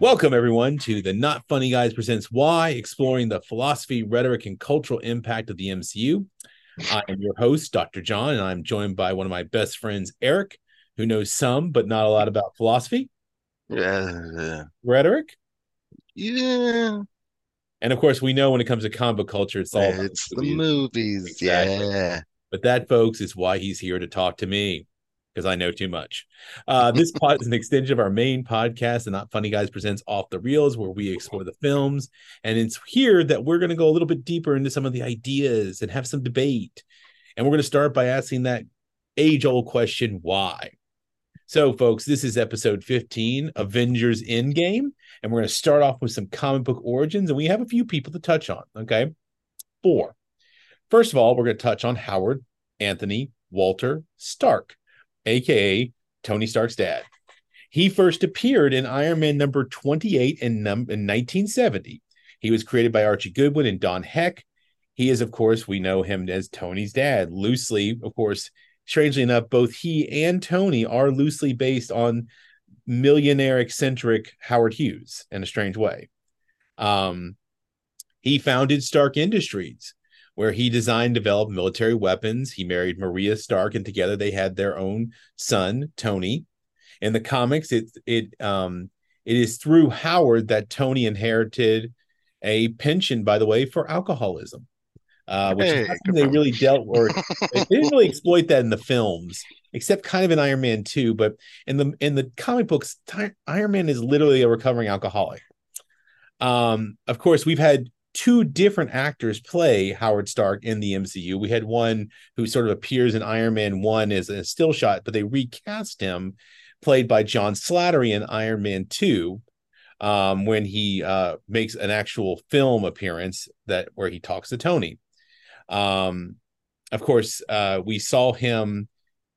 Welcome, everyone, to the Not Funny Guys Presents Why, exploring the philosophy, rhetoric, and cultural impact of the MCU. I am your host, Dr. John, and I'm joined by one of my best friends, Eric, who knows some but not a lot about philosophy, Yeah. rhetoric, Yeah. and of course, we know when it comes to comic culture, it's all It's the movies. movies. Exactly. Yeah. But that, folks, is why he's here to talk to me because I know too much. Uh, this pod is an extension of our main podcast, the Not Funny Guys Presents Off the Reels, where we explore the films. And it's here that we're going to go a little bit deeper into some of the ideas and have some debate. And we're going to start by asking that age old question why? So, folks, this is episode 15, Avengers Endgame. And we're going to start off with some comic book origins. And we have a few people to touch on. Okay. Four. First of all, we're going to touch on Howard Anthony Walter Stark, aka Tony Stark's dad. He first appeared in Iron Man number 28 in, num- in 1970. He was created by Archie Goodwin and Don Heck. He is, of course, we know him as Tony's dad. Loosely, of course, strangely enough, both he and Tony are loosely based on millionaire eccentric Howard Hughes in a strange way. Um, he founded Stark Industries, where he designed, developed military weapons. He married Maria Stark, and together they had their own son, Tony. In the comics, it it um it is through Howard that Tony inherited a pension, by the way, for alcoholism, uh, which Hey, they really dealt or they didn't really exploit that in the films, except kind of in Iron Man 2. But in the in the comic books, Iron Man is literally a recovering alcoholic. Um, of course, we've had two different actors play Howard Stark in the MCU. We had one who sort of appears in Iron Man 1 as a still shot, but they recast him, played by John Slattery in Iron Man 2. Um, when he uh, makes an actual film appearance that where he talks to Tony. Um, of course, uh, we saw him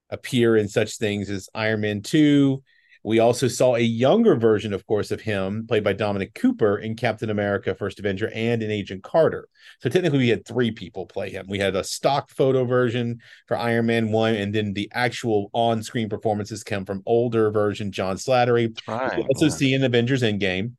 appear in such things as Iron Man 2. We also saw a younger version, of course, of him played by Dominic Cooper in Captain America First Avenger and in Agent Carter. So technically, we had three people play him. We had a stock photo version for Iron Man 1, and then the actual on screen performances come from older version John Slattery. Right. We also see in Avengers Endgame.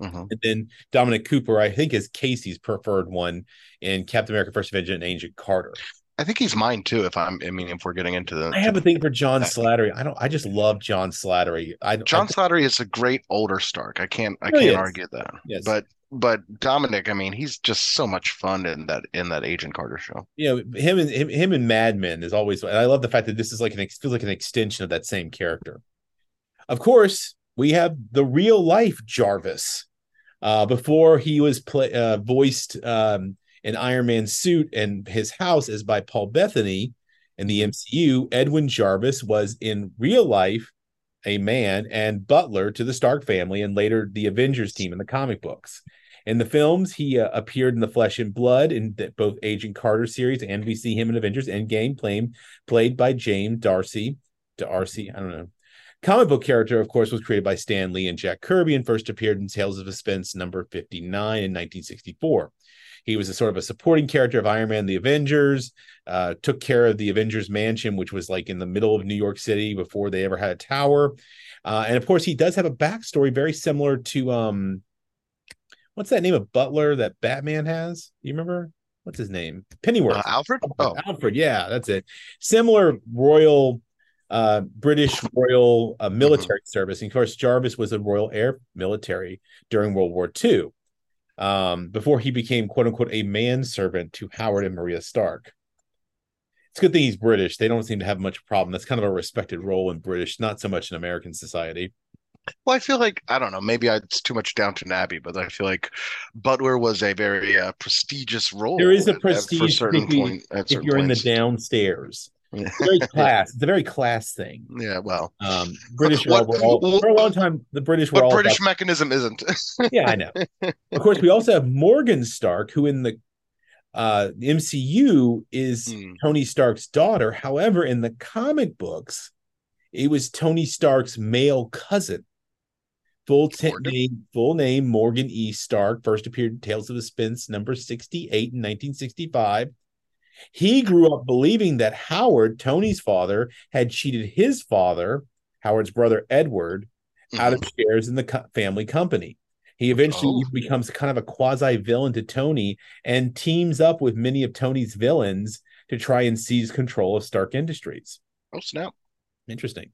Mhm. And then Dominic Cooper, I think, is Casey's preferred one in Captain America First Avenger and Agent Carter. I think he's mine too. If I'm, I mean, if we're getting into the, I have a thing for John Slattery. I don't. I just love John Slattery. I John I, Slattery is a great older Stark. I can't, I can't is. argue that. Yes. But, but Dominic, I mean, he's just so much fun in that in that Agent Carter show. you know him and him, him and Mad Men is always. And I love the fact that this is like an feels like an extension of that same character. Of course, we have the real life Jarvis. Uh, before he was play, uh, voiced um, in Iron Man's suit and his house is by Paul Bettany in the MCU. Edwin Jarvis was in real life a man and butler to the Stark family and later the Avengers team in the comic books. In the films, he uh, appeared in the Flesh and Blood in the, both Agent Carter series, and we see him in Avengers Endgame, playing played by James D'Arcy. Darcy, I don't know. Comic book character, of course, was created by Stan Lee and Jack Kirby and first appeared in Tales of Suspense number 59 in 1964. He was a sort of a supporting character of Iron Man, the Avengers, uh, took care of the Avengers Mansion, which was like in the middle of New York City before they ever had a tower. Uh, and of course, he does have a backstory very similar to um, what's that name of Butler that Batman has? You remember? What's his name? Pennyworth. Uh, Alfred? Oh, Alfred, yeah, that's it. Similar royal, uh, British royal uh, military service. And of course, Jarvis was a Royal Air Military during World War II, um, before he became quote unquote a manservant to Howard and Maria Stark. It's a good thing he's British. They don't seem to have much problem. That's kind of a respected role in British, not so much in American society. well, I feel like I don't know. Maybe I, it's too much Downton Abbey, but I feel like Butler was a very uh, prestigious role. There is a at- at- for prestige, certain point. At If certain you're in the downstairs, very class. It's a very class thing. yeah, well, Um, British were all, what- for a long time. The British were all British about mechanism isn't. yeah, I know. Of course, we also have Morgan Stark, who in the uh MCU is Hmm. Tony Stark's daughter. However, in the comic books, it was Tony Stark's male cousin. Full t- name, full name Morgan E. Stark. First appeared in Tales of Suspense number sixty-eight in nineteen sixty-five. He grew up believing that Howard, Tony's father, had cheated his father, Howard's brother Edward, out Mm-hmm. of shares in the co- family company. He eventually Oh. becomes kind of a quasi villain to Tony and teams up with many of Tony's villains to try and seize control of Stark Industries. Oh snap! Interesting.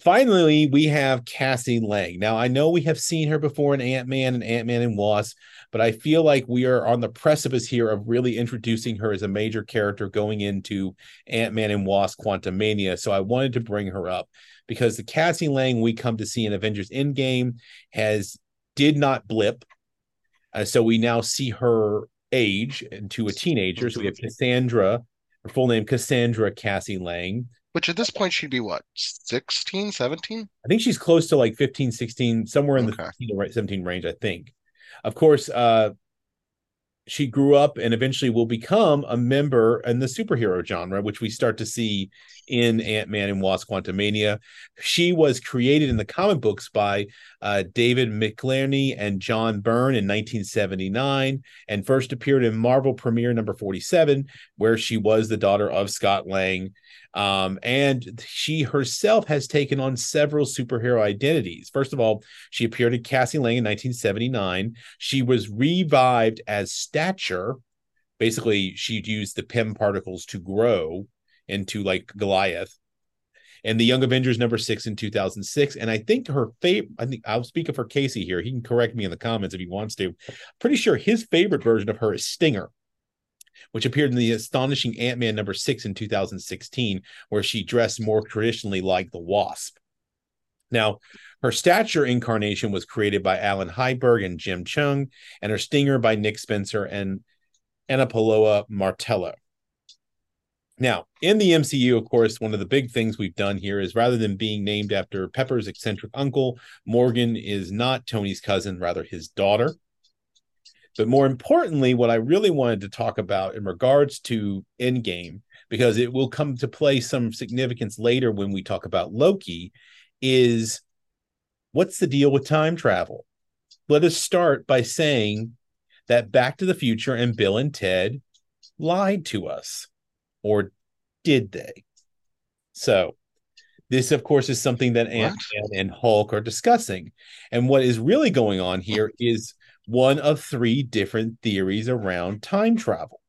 Finally, we have Cassie Lang. Now, I know we have seen her before in Ant Man and Ant Man and Wasp, but I feel like we are on the precipice here of really introducing her as a major character going into Ant Man and Wasp Quantumania. So I wanted to bring her up because the Cassie Lang we come to see in Avengers Endgame has did not blip. Uh, so we now see her age into a teenager. So we have Cassandra, her full name Cassandra Cassie Lang. Which at this point she'd be what 16, 17? I think she's close to like 15, 16, somewhere in Okay. the 15 to 17 range, I think. Of course, uh, she grew up and eventually will become a member in the superhero genre, which we start to see in Ant Man and Wasp Quantumania. She was created in the comic books by uh, David Michelinie and John Byrne in 1979 and first appeared in Marvel Premiere number 47, where she was the daughter of Scott Lang. Um, and she herself has taken on several superhero identities. First of all, she appeared in Cassie Lang in 1979. She was revived as Stature. Basically, she'd used the Pym particles to grow into like Goliath. And the Young Avengers number six in 2006. And I think her favorite, I think I'll speak of her Casey here. He can correct me in the comments if he wants to. Pretty sure his favorite version of her is Stinger which appeared in the astonishing Ant-Man number 6 in 2016 where she dressed more traditionally like the Wasp. Now, her stature incarnation was created by Allan Heinberg and Jim Cheung and her stinger by Nick Spencer and Annapaola Martello. Now, in the MCU, of course, one of the big things we've done here is rather than being named after Pepper's eccentric uncle, Morgan is not Tony's cousin, rather his daughter. But more importantly, what I really wanted to talk about in regards to Endgame, because it will come to play some significance later when we talk about Loki, is what's the deal with time travel? Let us start by saying that Back to the Future and Bill and Ted lied to us. Or did they? So, this, of course, is something that Ant Man and Hulk are discussing. And what is really going on here is one of three different theories around time travel.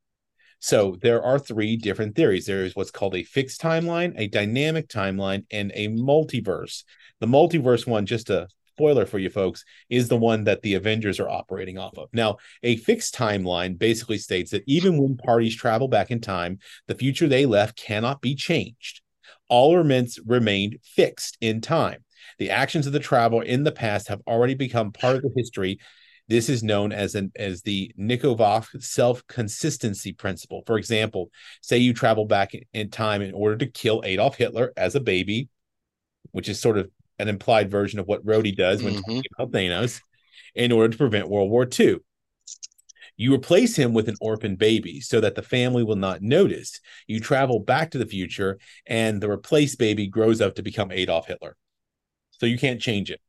So there are three different theories. There is what's called a fixed timeline, a dynamic timeline, and a multiverse. The multiverse one, just a spoiler for you folks, is the one that the Avengers are operating off of. Now, a fixed timeline basically states that even when parties travel back in time, the future they left cannot be changed. All events remained fixed in time. The actions of the traveler in the past have already become part of the history this is known as an as the Nikovov self-consistency principle. For example, say you travel back in time in order to kill Adolf Hitler as a baby, which is sort of an implied version of what Rhodey does when Mhm. talking about Thanos, in order to prevent World War II. You replace him with an orphan baby so that the family will not notice. You travel back to the future, and the replaced baby grows up to become Adolf Hitler. So you can't change it.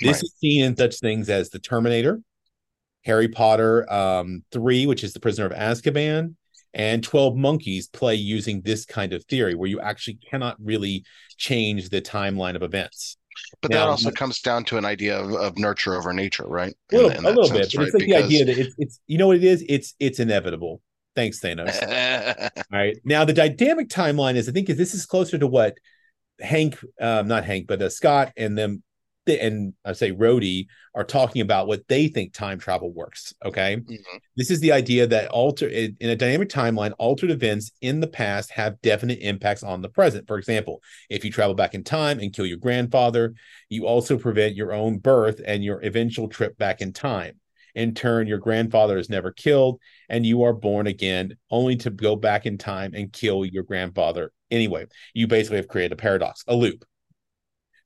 This Right. is seen in such things as the Terminator, Harry Potter um, 3, which is the Prisoner of Azkaban, and 12 Monkeys play using this kind of theory where you actually cannot really change the timeline of events. But Now- that also comes down to an idea of, of nurture over nature, right? A little, In- in a little sense, bit, right? it's like the idea that it's, it's you know what it is? It's it's inevitable. Thanks, Thanos. All right. Now the dynamic timeline is I think is this is closer to what Hank, um, not Hank, but uh, Scott and them and I say Rhodey are talking about what they think time travel works. Okay. Mhm. This is the idea that alter in a dynamic timeline, altered events in the past have definite impacts on the present. For example, if you travel back in time and kill your grandfather, you also prevent your own birth and your eventual trip back in time. In turn, your grandfather is never killed, and you are born again, only to go back in time and kill your grandfather. Anyway, you basically have created a paradox, a loop.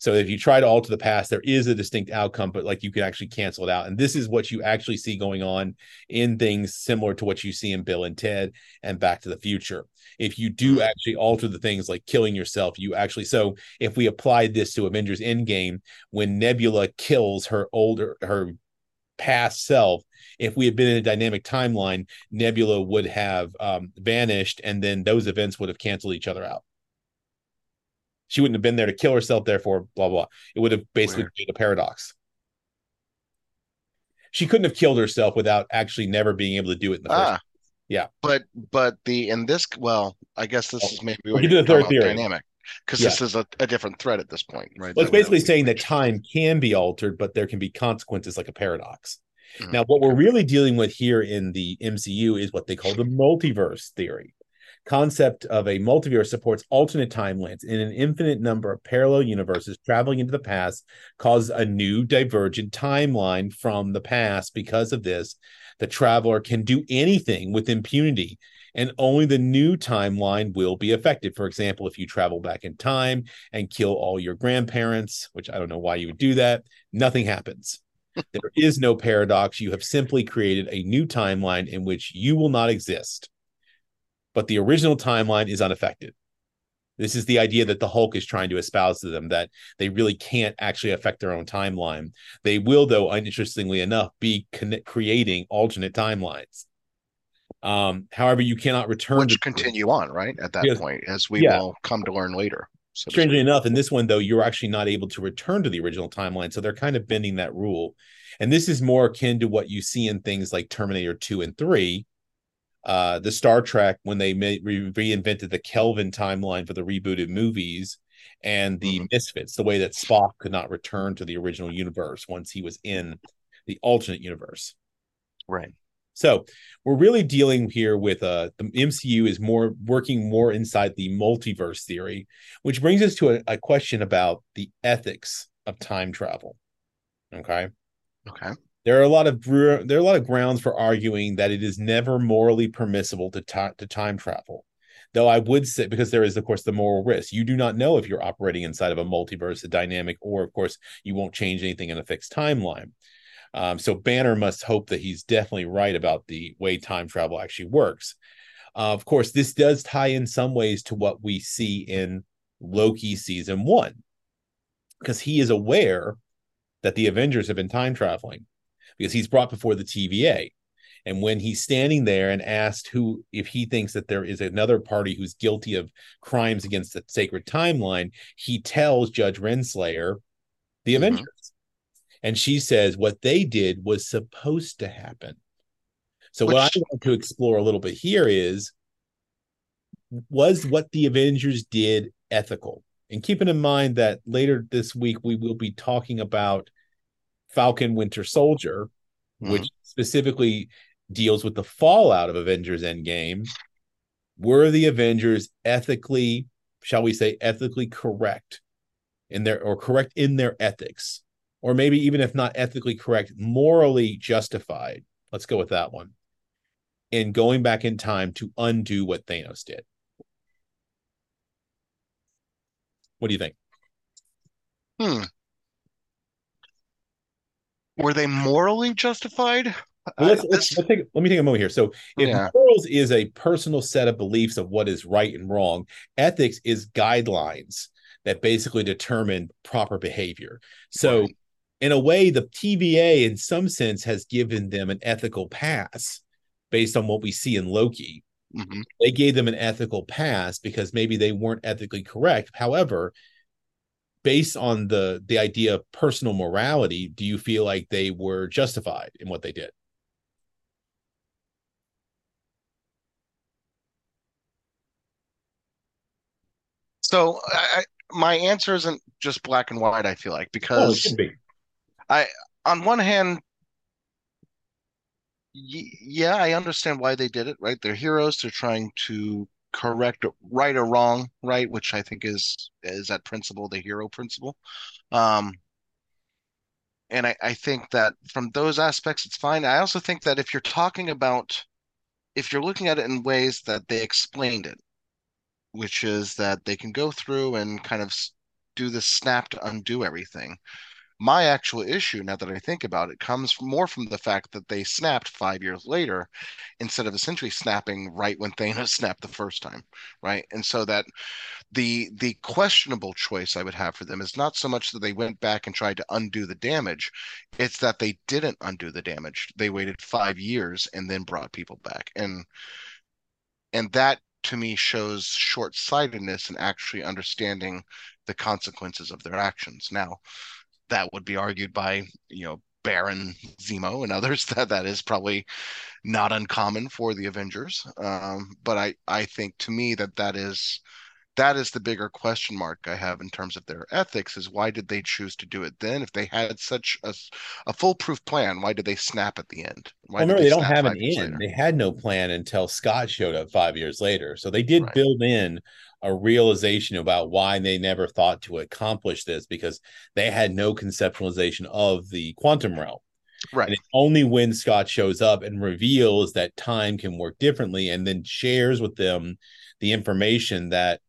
So if you try to alter the past, there is a distinct outcome, but like you can actually cancel it out. And this is what you actually see going on in things similar to what you see in Bill and Ted and Back to the Future. If you do actually alter the things like killing yourself, you actually so if we applied this to Avengers Endgame, when Nebula kills her older her past self, if we had been in a dynamic timeline, Nebula would have um, vanished, and then those events would have canceled each other out. She wouldn't have been there to kill herself, therefore, blah blah. It would have basically Weird. created a paradox. She couldn't have killed herself without actually never being able to do it in the first. Ah, Yeah. But but the in this well, I guess this is maybe what you're to the third theory. dynamic because Yeah. this is a, a different thread at this point, right? Well, it's that basically haven't saying that time can be altered, but there can be consequences like a paradox. Mhm. Now, what we're really dealing with here in the MCU is what they call the multiverse theory. Concept of a multiverse supports alternate timelines in an infinite number of parallel universes traveling into the past causes a new divergent timeline from the past. Because of this, the traveler can do anything with impunity and only the new timeline will be affected. For example, if you travel back in time and kill all your grandparents, which I don't know why you would do that, nothing happens. there is no paradox. You have simply created a new timeline in which you will not exist. But the original timeline is unaffected. This is the idea that the Hulk is trying to espouse to them that they really can't actually affect their own timeline. They will, though, uninterestingly enough, be con- creating alternate timelines. Um, however, you cannot return which to continue on, right? At that Yes. point, as we Yeah. will come to learn later. So strangely enough in this one though you're actually not able to return to the original timeline so they're kind of bending that rule and this is more akin to what you see in things like terminator 2 and 3 uh the star trek when they re- reinvented the kelvin timeline for the rebooted movies and the Mhm. misfits the way that spock could not return to the original universe once he was in the alternate universe right. so we're really dealing here with uh the MCU is more working more inside the multiverse theory, which brings us to a, a question about the ethics of time travel. Okay. Okay. There are a lot of br- there are a lot of grounds for arguing that it is never morally permissible to ti- to time travel. Though I would say because there is of course the moral risk. You do not know if you're operating inside of a multiverse, a dynamic, or of course you won't change anything in a fixed timeline. Um, so Banner must hope that he's definitely right about the way time travel actually works. Uh, of course, this does tie in some ways to what we see in Loki season one, because he is aware that the Avengers have been time traveling because he's brought before the TVA. And when he's standing there and asked who, if he thinks that there is another party who's guilty of crimes against the sacred timeline, he tells Judge Renslayer the Mhm. Avengers. And she says what they did was supposed to happen. So, what I want to explore a little bit here is was what the Avengers did ethical? And keeping in mind that later this week we will be talking about Falcon Winter Soldier, which specifically deals with the fallout of Avengers Endgame. Were the Avengers ethically, shall we say, ethically correct in their or correct in their ethics? Or maybe even if not ethically correct, morally justified. Let's go with that one. In going back in time to undo what Thanos did. What do you think? Hmm. Were they morally justified? Well, let's, let's, let's take, let me take a moment here. So, if Yeah. morals is a personal set of beliefs of what is right and wrong, ethics is guidelines that basically determine proper behavior. So, Right. in a way, the TVA, in some sense, has given them an ethical pass based on what we see in Loki. Mhm. They gave them an ethical pass because maybe they weren't ethically correct. However, based on the the idea of personal morality, do you feel like they were justified in what they did? So I, I- my answer isn't just black and white, I feel like, Oh, because should be. on one hand, y yeah, I understand why they did it, right? They're heroes. They're trying to correct right or wrong, right? Which I think is is that principle, the hero principle. Um, and I, I think that from those aspects, it's fine. I also think that if you're talking about, if you're looking at it in ways that they explained it, which is that they can go through and kind of do this snap to undo everything. My actual issue, now that I think about it, comes more from the fact that they snapped five years later instead of essentially snapping right when Thanos snapped the first time, right? And so that the the questionable choice I would have for them is not so much that they went back and tried to undo the damage, it's that they didn't undo the damage. They waited five years and then brought people back. And and that to me shows short-sightedness in actually understanding the consequences of their actions. Now, that would be argued by, you know, Baron Zemo and others that that is probably not uncommon for the Avengers. Um, but I I think to me that that is that is the bigger question mark I have in terms of their ethics is why did they choose to do it then? If they had such a, a foolproof plan why did they snap at the end? Why well, remember they, they don't have an end. they had no plan until Scott showed up five years later. So they did right. build in a realization about why they never thought to accomplish this because they had no conceptualization of the quantum realm Right. And only when Scott shows up and reveals that time can work differently and then shares with them the information that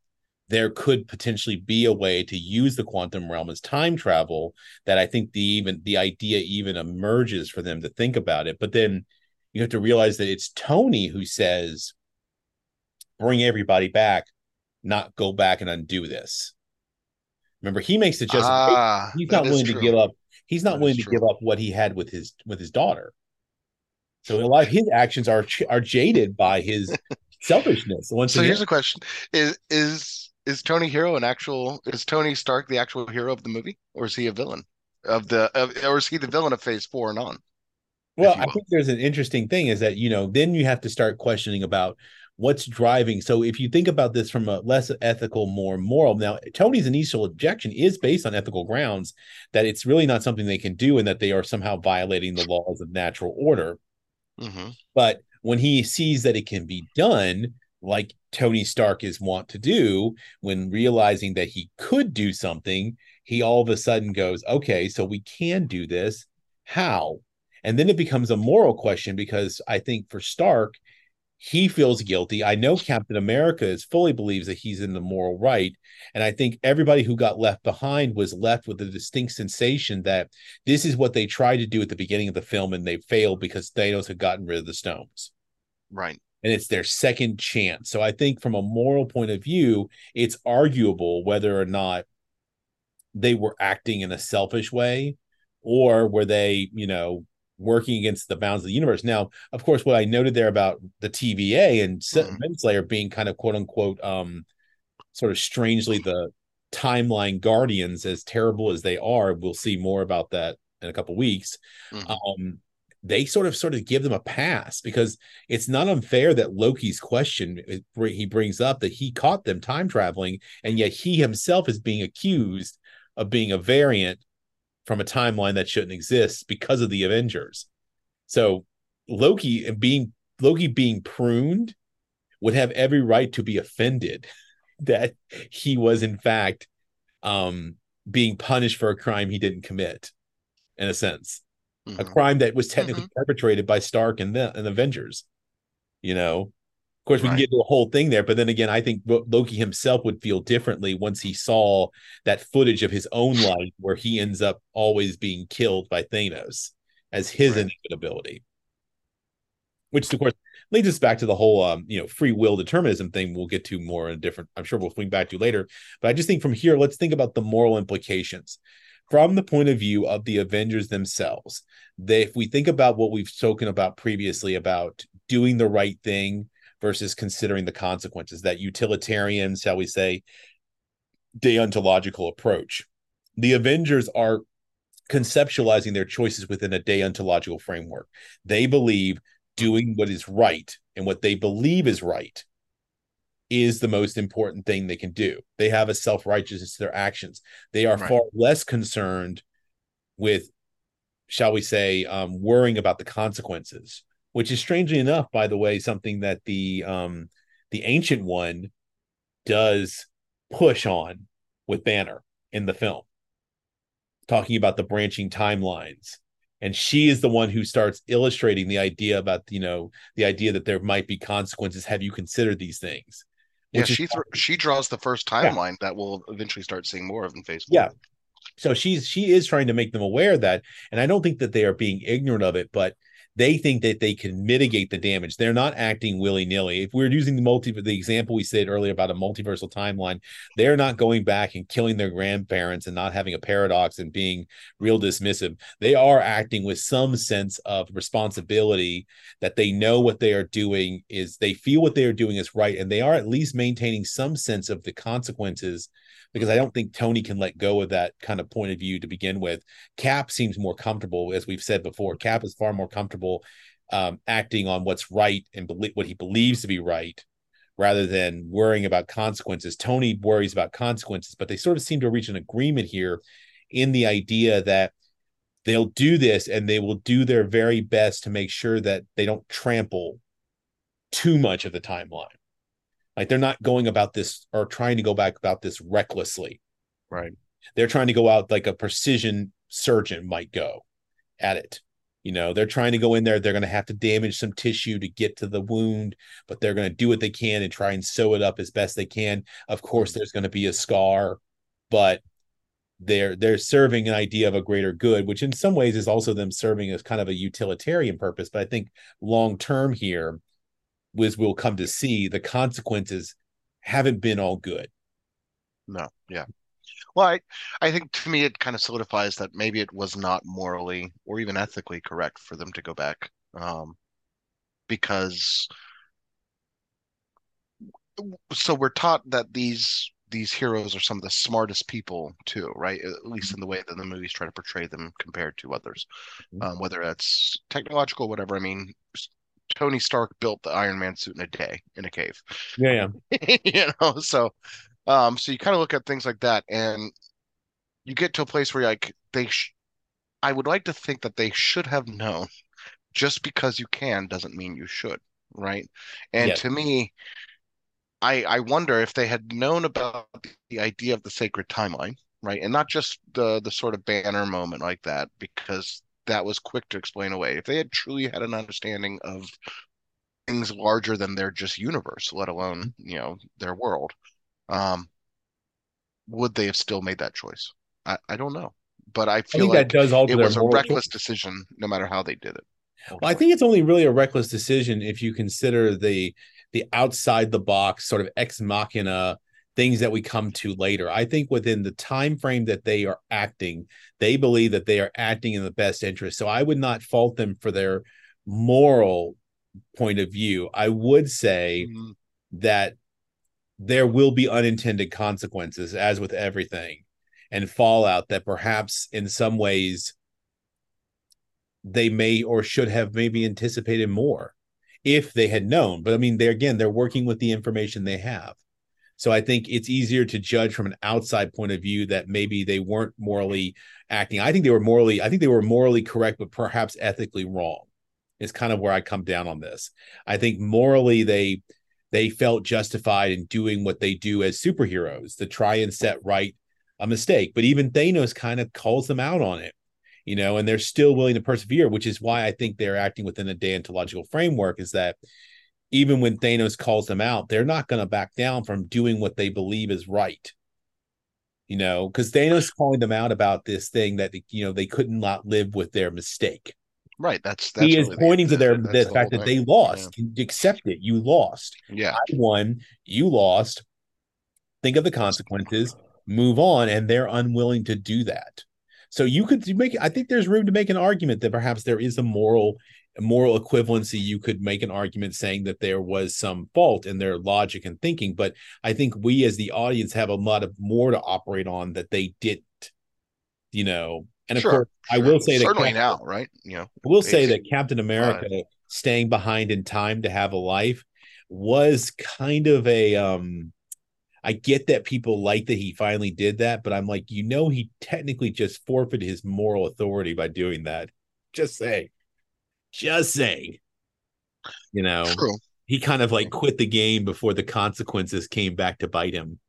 there could potentially be a way to use the quantum realm as time travel that I think the even the idea even emerges for them to think about it. But then you have to realize that it's Tony who says, bring everybody back, not go back and undo this. Remember, he makes the just ah, he's not willing to give up he's not that willing to true. give up what he had with his with his daughter. So a lot of his actions are are jaded by his selfishness. Once so again. here's a question: Is is is Tony Hero an actual? Is Tony Stark the actual hero of the movie, or is he a villain of the? Of, or is he the villain of Phase Four and on? Well, I think there's an interesting thing is that you know then you have to start questioning about what's driving. So if you think about this from a less ethical, more moral, now Tony's initial objection is based on ethical grounds that it's really not something they can do and that they are somehow violating the laws of natural order. Mm-hmm. But when he sees that it can be done, like Tony Stark is wont to do, when realizing that he could do something, he all of a sudden goes, okay, so we can do this. How? And then it becomes a moral question because I think for Stark, he feels guilty. I know Captain America is fully believes that he's in the moral right. And I think everybody who got left behind was left with a distinct sensation that this is what they tried to do at the beginning of the film and they failed because Thanos had gotten rid of the stones. Right. And it's their second chance. So I think from a moral point of view, it's arguable whether or not they were acting in a selfish way or were they, you know, working against the bounds of the universe. Now, of course, what I noted there about the TVA and mm. Slayer being kind of quote unquote um sort of strangely the timeline guardians, as terrible as they are, we'll see more about that in a couple weeks. Mm. Um they sort of sort of give them a pass because it's not unfair that Loki's question he brings up that he caught them time traveling and yet he himself is being accused of being a variant from a timeline that shouldn't exist because of the Avengers. So Loki and being Loki being pruned would have every right to be offended that he was in fact um being punished for a crime he didn't commit in a sense mm-hmm. a crime that was technically mm-hmm. perpetrated by Stark and the and Avengers you know of course, we right. can get to the whole thing there, but then again, I think Loki himself would feel differently once he saw that footage of his own life where he ends up always being killed by Thanos as his right. inevitability. Which, of course, leads us back to the whole, um, you know, free will determinism thing. We'll get to more in a different. I'm sure we'll swing back to later. But I just think from here, let's think about the moral implications from the point of view of the Avengers themselves. They, if we think about what we've spoken about previously about doing the right thing versus considering the consequences, that utilitarian, shall we say, deontological approach. The Avengers are conceptualizing their choices within a deontological framework. They believe doing what is right and what they believe is right is the most important thing they can do. They have a self righteousness to their actions. They are right. far less concerned with, shall we say, um, worrying about the consequences which is strangely enough, by the way, something that the um the ancient one does push on with Banner in the film, talking about the branching timelines. And she is the one who starts illustrating the idea about, you know, the idea that there might be consequences. Have you considered these things? yeah, she th- she draws the first timeline yeah. that we'll eventually start seeing more of in Phase Four. Yeah. So she's she is trying to make them aware that, and I don't think that they are being ignorant of it, but they think that they can mitigate the damage. They're not acting willy nilly. If we're using the multi, the example we said earlier about a multiversal timeline, they're not going back and killing their grandparents and not having a paradox and being real dismissive. They are acting with some sense of responsibility that they know what they are doing is they feel what they are doing is right, and they are at least maintaining some sense of the consequences because I don't think Tony can let go of that kind of point of view to begin with. Cap seems more comfortable, as we've said before. Cap is far more comfortable um, acting on what's right and what he believes to be right rather than worrying about consequences. Tony worries about consequences, but they sort of seem to reach an agreement here in the idea that they'll do this and they will do their very best to make sure that they don't trample too much of the timeline. Like they're not going about this or trying to go back about this recklessly. Right. They're trying to go out like a precision surgeon might go at it. You know, they're trying to go in there. They're going to have to damage some tissue to get to the wound, but they're going to do what they can and try and sew it up as best they can. Of course, mm-hmm. there's going to be a scar, but they're they're serving an idea of a greater good, which in some ways is also them serving as kind of a utilitarian purpose. But I think long term here, as we'll come to see, the consequences haven't been all good. No, yeah. Well, I, I think to me it kind of solidifies that maybe it was not morally or even ethically correct for them to go back, um, because so we're taught that these these heroes are some of the smartest people too, right? At least in the way that the movies try to portray them compared to others, Mhm. um, whether that's technological, whatever. I mean, Tony Stark built the Iron Man suit in a day in a cave. Yeah, yeah. you know, so um, so you kind of look at things like that, and you get to a place where like they, sh- I would like to think that they should have known. Just because you can doesn't mean you should, right? And Yes. to me, I I wonder if they had known about the idea of the sacred timeline, right? And not just the the sort of banner moment like that, because that was quick to explain away. If they had truly had an understanding of things larger than their just universe, let alone, you know, their world, um, would they have still made that choice? I, I don't know. But I I feel think like that does alter it was a reckless choice. decision, no matter how they did it. Well, I think it's only really a reckless decision if you consider the the outside the box sort of ex machina things that we come to later. I think within the time frame that they are acting, they believe that they are acting in the best interest. So I would not fault them for their moral point of view. I would say Mhm. that there will be unintended consequences, as with everything, and fallout that perhaps in some ways they may or should have maybe anticipated more if they had known. But I mean, they're again, they're working with the information they have. So I think it's easier to judge from an outside point of view that maybe they weren't morally acting. I think they were morally, I think they were morally correct, but perhaps ethically wrong. Is kind of where I come down on this. I think morally they they felt justified in doing what they do as superheroes to try and set right a mistake. But even Thanos kind of calls them out on it, you know, and they're still willing to persevere, which is why I think they're acting within a deontological framework. Is that even when Thanos calls them out, they're not going to back down from doing what they believe is right. You know, because Thanos calling them out about this thing that you know they couldn't not live with their mistake. Right. That's that's he is really pointing to their the the fact whole that thing. they lost. Accept it. You lost. Yeah. I won. You lost. Think of the consequences. Move on, and they're unwilling to do that. So you could make. I think there's room to make an argument that perhaps there is a moral moral equivalency. You could make an argument saying that there was some fault in their logic and thinking, but I think we as the audience have a lot of more to operate on that they didn't. You know, and of Sure, course, I will say that certainly now, right? You know, I will say that Captain America staying behind in time to have a life was kind of a um I get that people like that he finally did that, but I'm like, you know, he technically just forfeited his moral authority by doing that. Just saying. Just saying. You know, true. he kind of like quit the game before the consequences came back to bite him.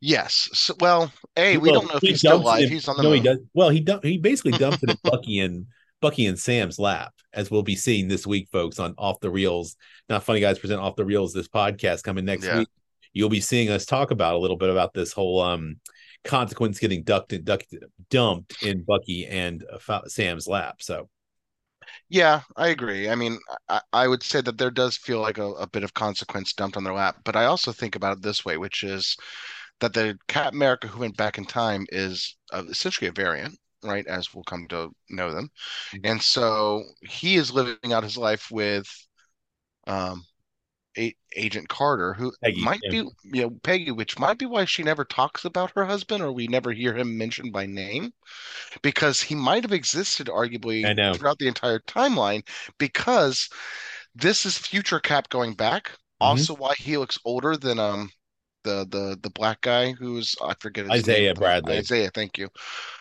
Yes. So, well, hey, we Well, don't know if he he's still alive. He's on the no, he does. Well, he dump, he basically dumps it in Bucky and Bucky and Sam's lap, as we'll be seeing this week, folks, on Off the Reels. Not funny guys present Off the Reels. This podcast coming next Yeah. week. You'll be seeing us talk about a little bit about this whole um consequence getting ducked and ducked, dumped in Bucky and uh, Sam's lap. So Yeah, I agree. I mean, I, I would say that there does feel like a, a bit of consequence dumped on their lap, but I also think about it this way, which is that the Captain America who went back in time is uh, essentially a variant, right? As we'll come to know them. And so he is living out his life with um, a- Agent Carter, who Peggy, might yeah. be, you know, Peggy, which might be why she never talks about her husband or we never hear him mentioned by name, because he might have existed arguably throughout the entire timeline, because this is future Cap going back. Mhm. Also, why he looks older than um the the the black guy who's I forget his Isaiah name. Bradley. Isaiah, thank you.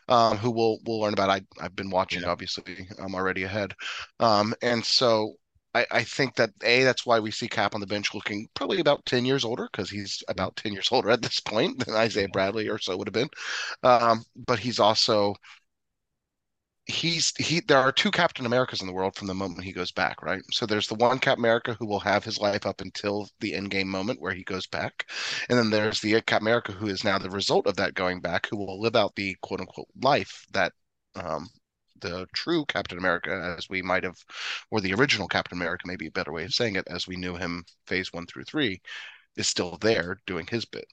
Um, who we'll we'll learn about. I I've been watching Yeah. obviously. I'm already ahead. Um, and so I I think that A, that's why we see Cap on the bench looking probably about 10 years older because he's about 10 years older at this point than Isaiah Bradley or so would have been. Um, but he's also he's he there are two Captain Americas in the world from the moment he goes back, right? So there's the one Captain America who will have his life up until the end game moment where he goes back. And then there's the Captain America who is now the result of that going back, who will live out the quote unquote life that um the true Captain America, as we might have, or the original Captain America, maybe a better way of saying it, as we knew him phase one through three, is still there doing his bit.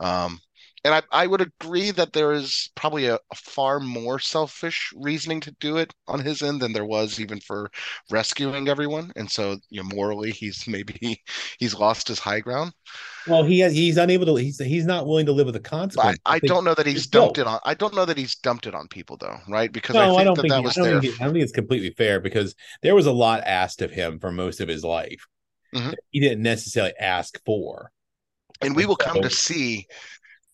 Um, and I, I would agree that there is probably a, a far more selfish reasoning to do it on his end than there was even for rescuing everyone. And so, you know, morally, he's maybe he's lost his high ground. Well, he has, he's unable to. He's he's not willing to live with the But consequence. I, I think don't know that he's dumped it on. I don't know that he's dumped it on people though, right? Because No, I I, think don't that think. that he- was I don't, there. think it- I don't think it's completely fair because there was a lot asked of him for most of his life. Mhm. that He didn't necessarily ask for. And we will come to see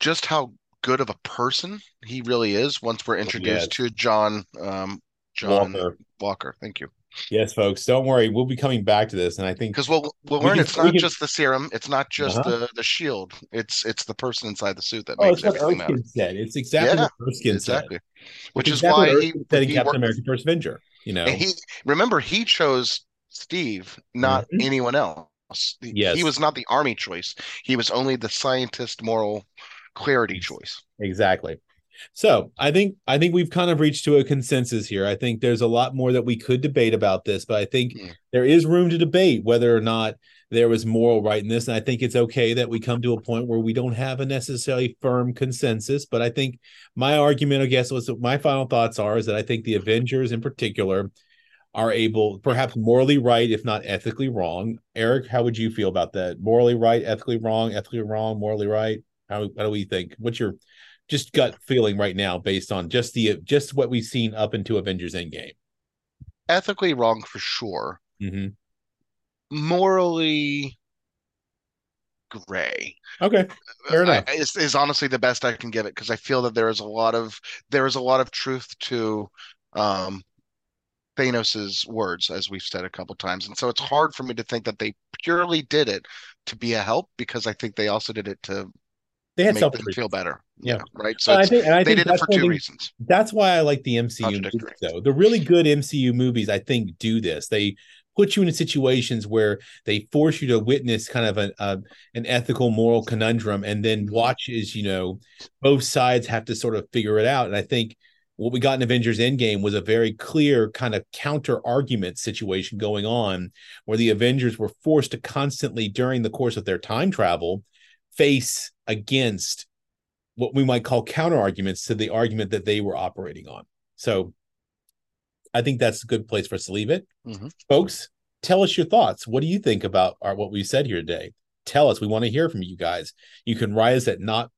just how good of a person he really is once we're introduced Yes. to John um John Walker. Walker. Thank you. Yes, folks. Don't worry. We'll be coming back to this, and I think Because we'll we'll We learn can- it's not can- just the serum, it's not just Uh-huh. the the shield. It's it's the person inside the suit that oh, makes everything matter. Said. It's exactly Yeah, what Erskine said. Which It's is exactly why he said in he Captain worked- America: First Avenger. You know, and he remember he chose Steve, not Mhm. anyone else. Yes. He was not the army choice. He was only the scientist moral clarity choice. Exactly. So I think I think we've kind of reached to a consensus here. I think there's a lot more that we could debate about this, but I think Mm. there is room to debate whether or not there was moral right in this. And I think it's okay that we come to a point where we don't have a necessarily firm consensus. But I think my argument, I guess, was my final thoughts are is that I think the Avengers in particular are able, perhaps morally right, if not ethically wrong. Eric, how would you feel about that? Morally right, ethically wrong, ethically wrong, morally right? How, how do we think? What's your just gut feeling right now based on just the just what we've seen up into Avengers Endgame? Ethically wrong for sure. Mm-hmm. Morally gray. Okay, fair enough. I, is, is honestly the best I can give it because I feel that there is a lot of there is a lot of truth to um, Thanos's words, as we've said a couple times, and so it's hard for me to think that they purely did it to be a help because I think they also did it to they had them feel better. Yeah. right. So I think, and I they think did it for two thing- reasons. That's why I like the MCU movies, though. The really good MCU movies, I think, do this. They put you in situations where they force you to witness kind of an uh, an ethical, moral conundrum, and then watch as you know both sides have to sort of figure it out. And I think what we got in Avengers Endgame was a very clear kind of counter argument situation going on, where the Avengers were forced to constantly, during the course of their time travel, face against what we might call counter arguments to the argument that they were operating on. So I think that's a good place for us to leave it. Mhm. Folks, tell us your thoughts. What do you think about our, what we said here today? Tell us. We want to hear from you guys. You can write us at not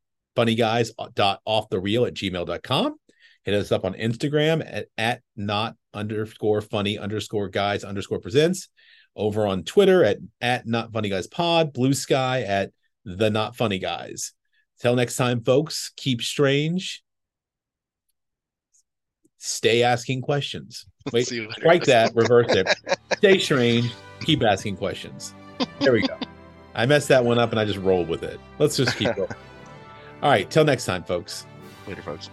dot off the reel at gmail.com. Hit us up on Instagram at, at not underscore funny underscore guys underscore presents. Over on Twitter at at not funny guys pod, blue sky at the not funny guys. Till next time, folks, keep strange. Stay asking questions. Wait, See you later. strike that, reverse it. Stay strange, keep asking questions. There we go. I messed that one up and I just rolled with it. Let's just keep going. All right, till next time, folks. Later, folks.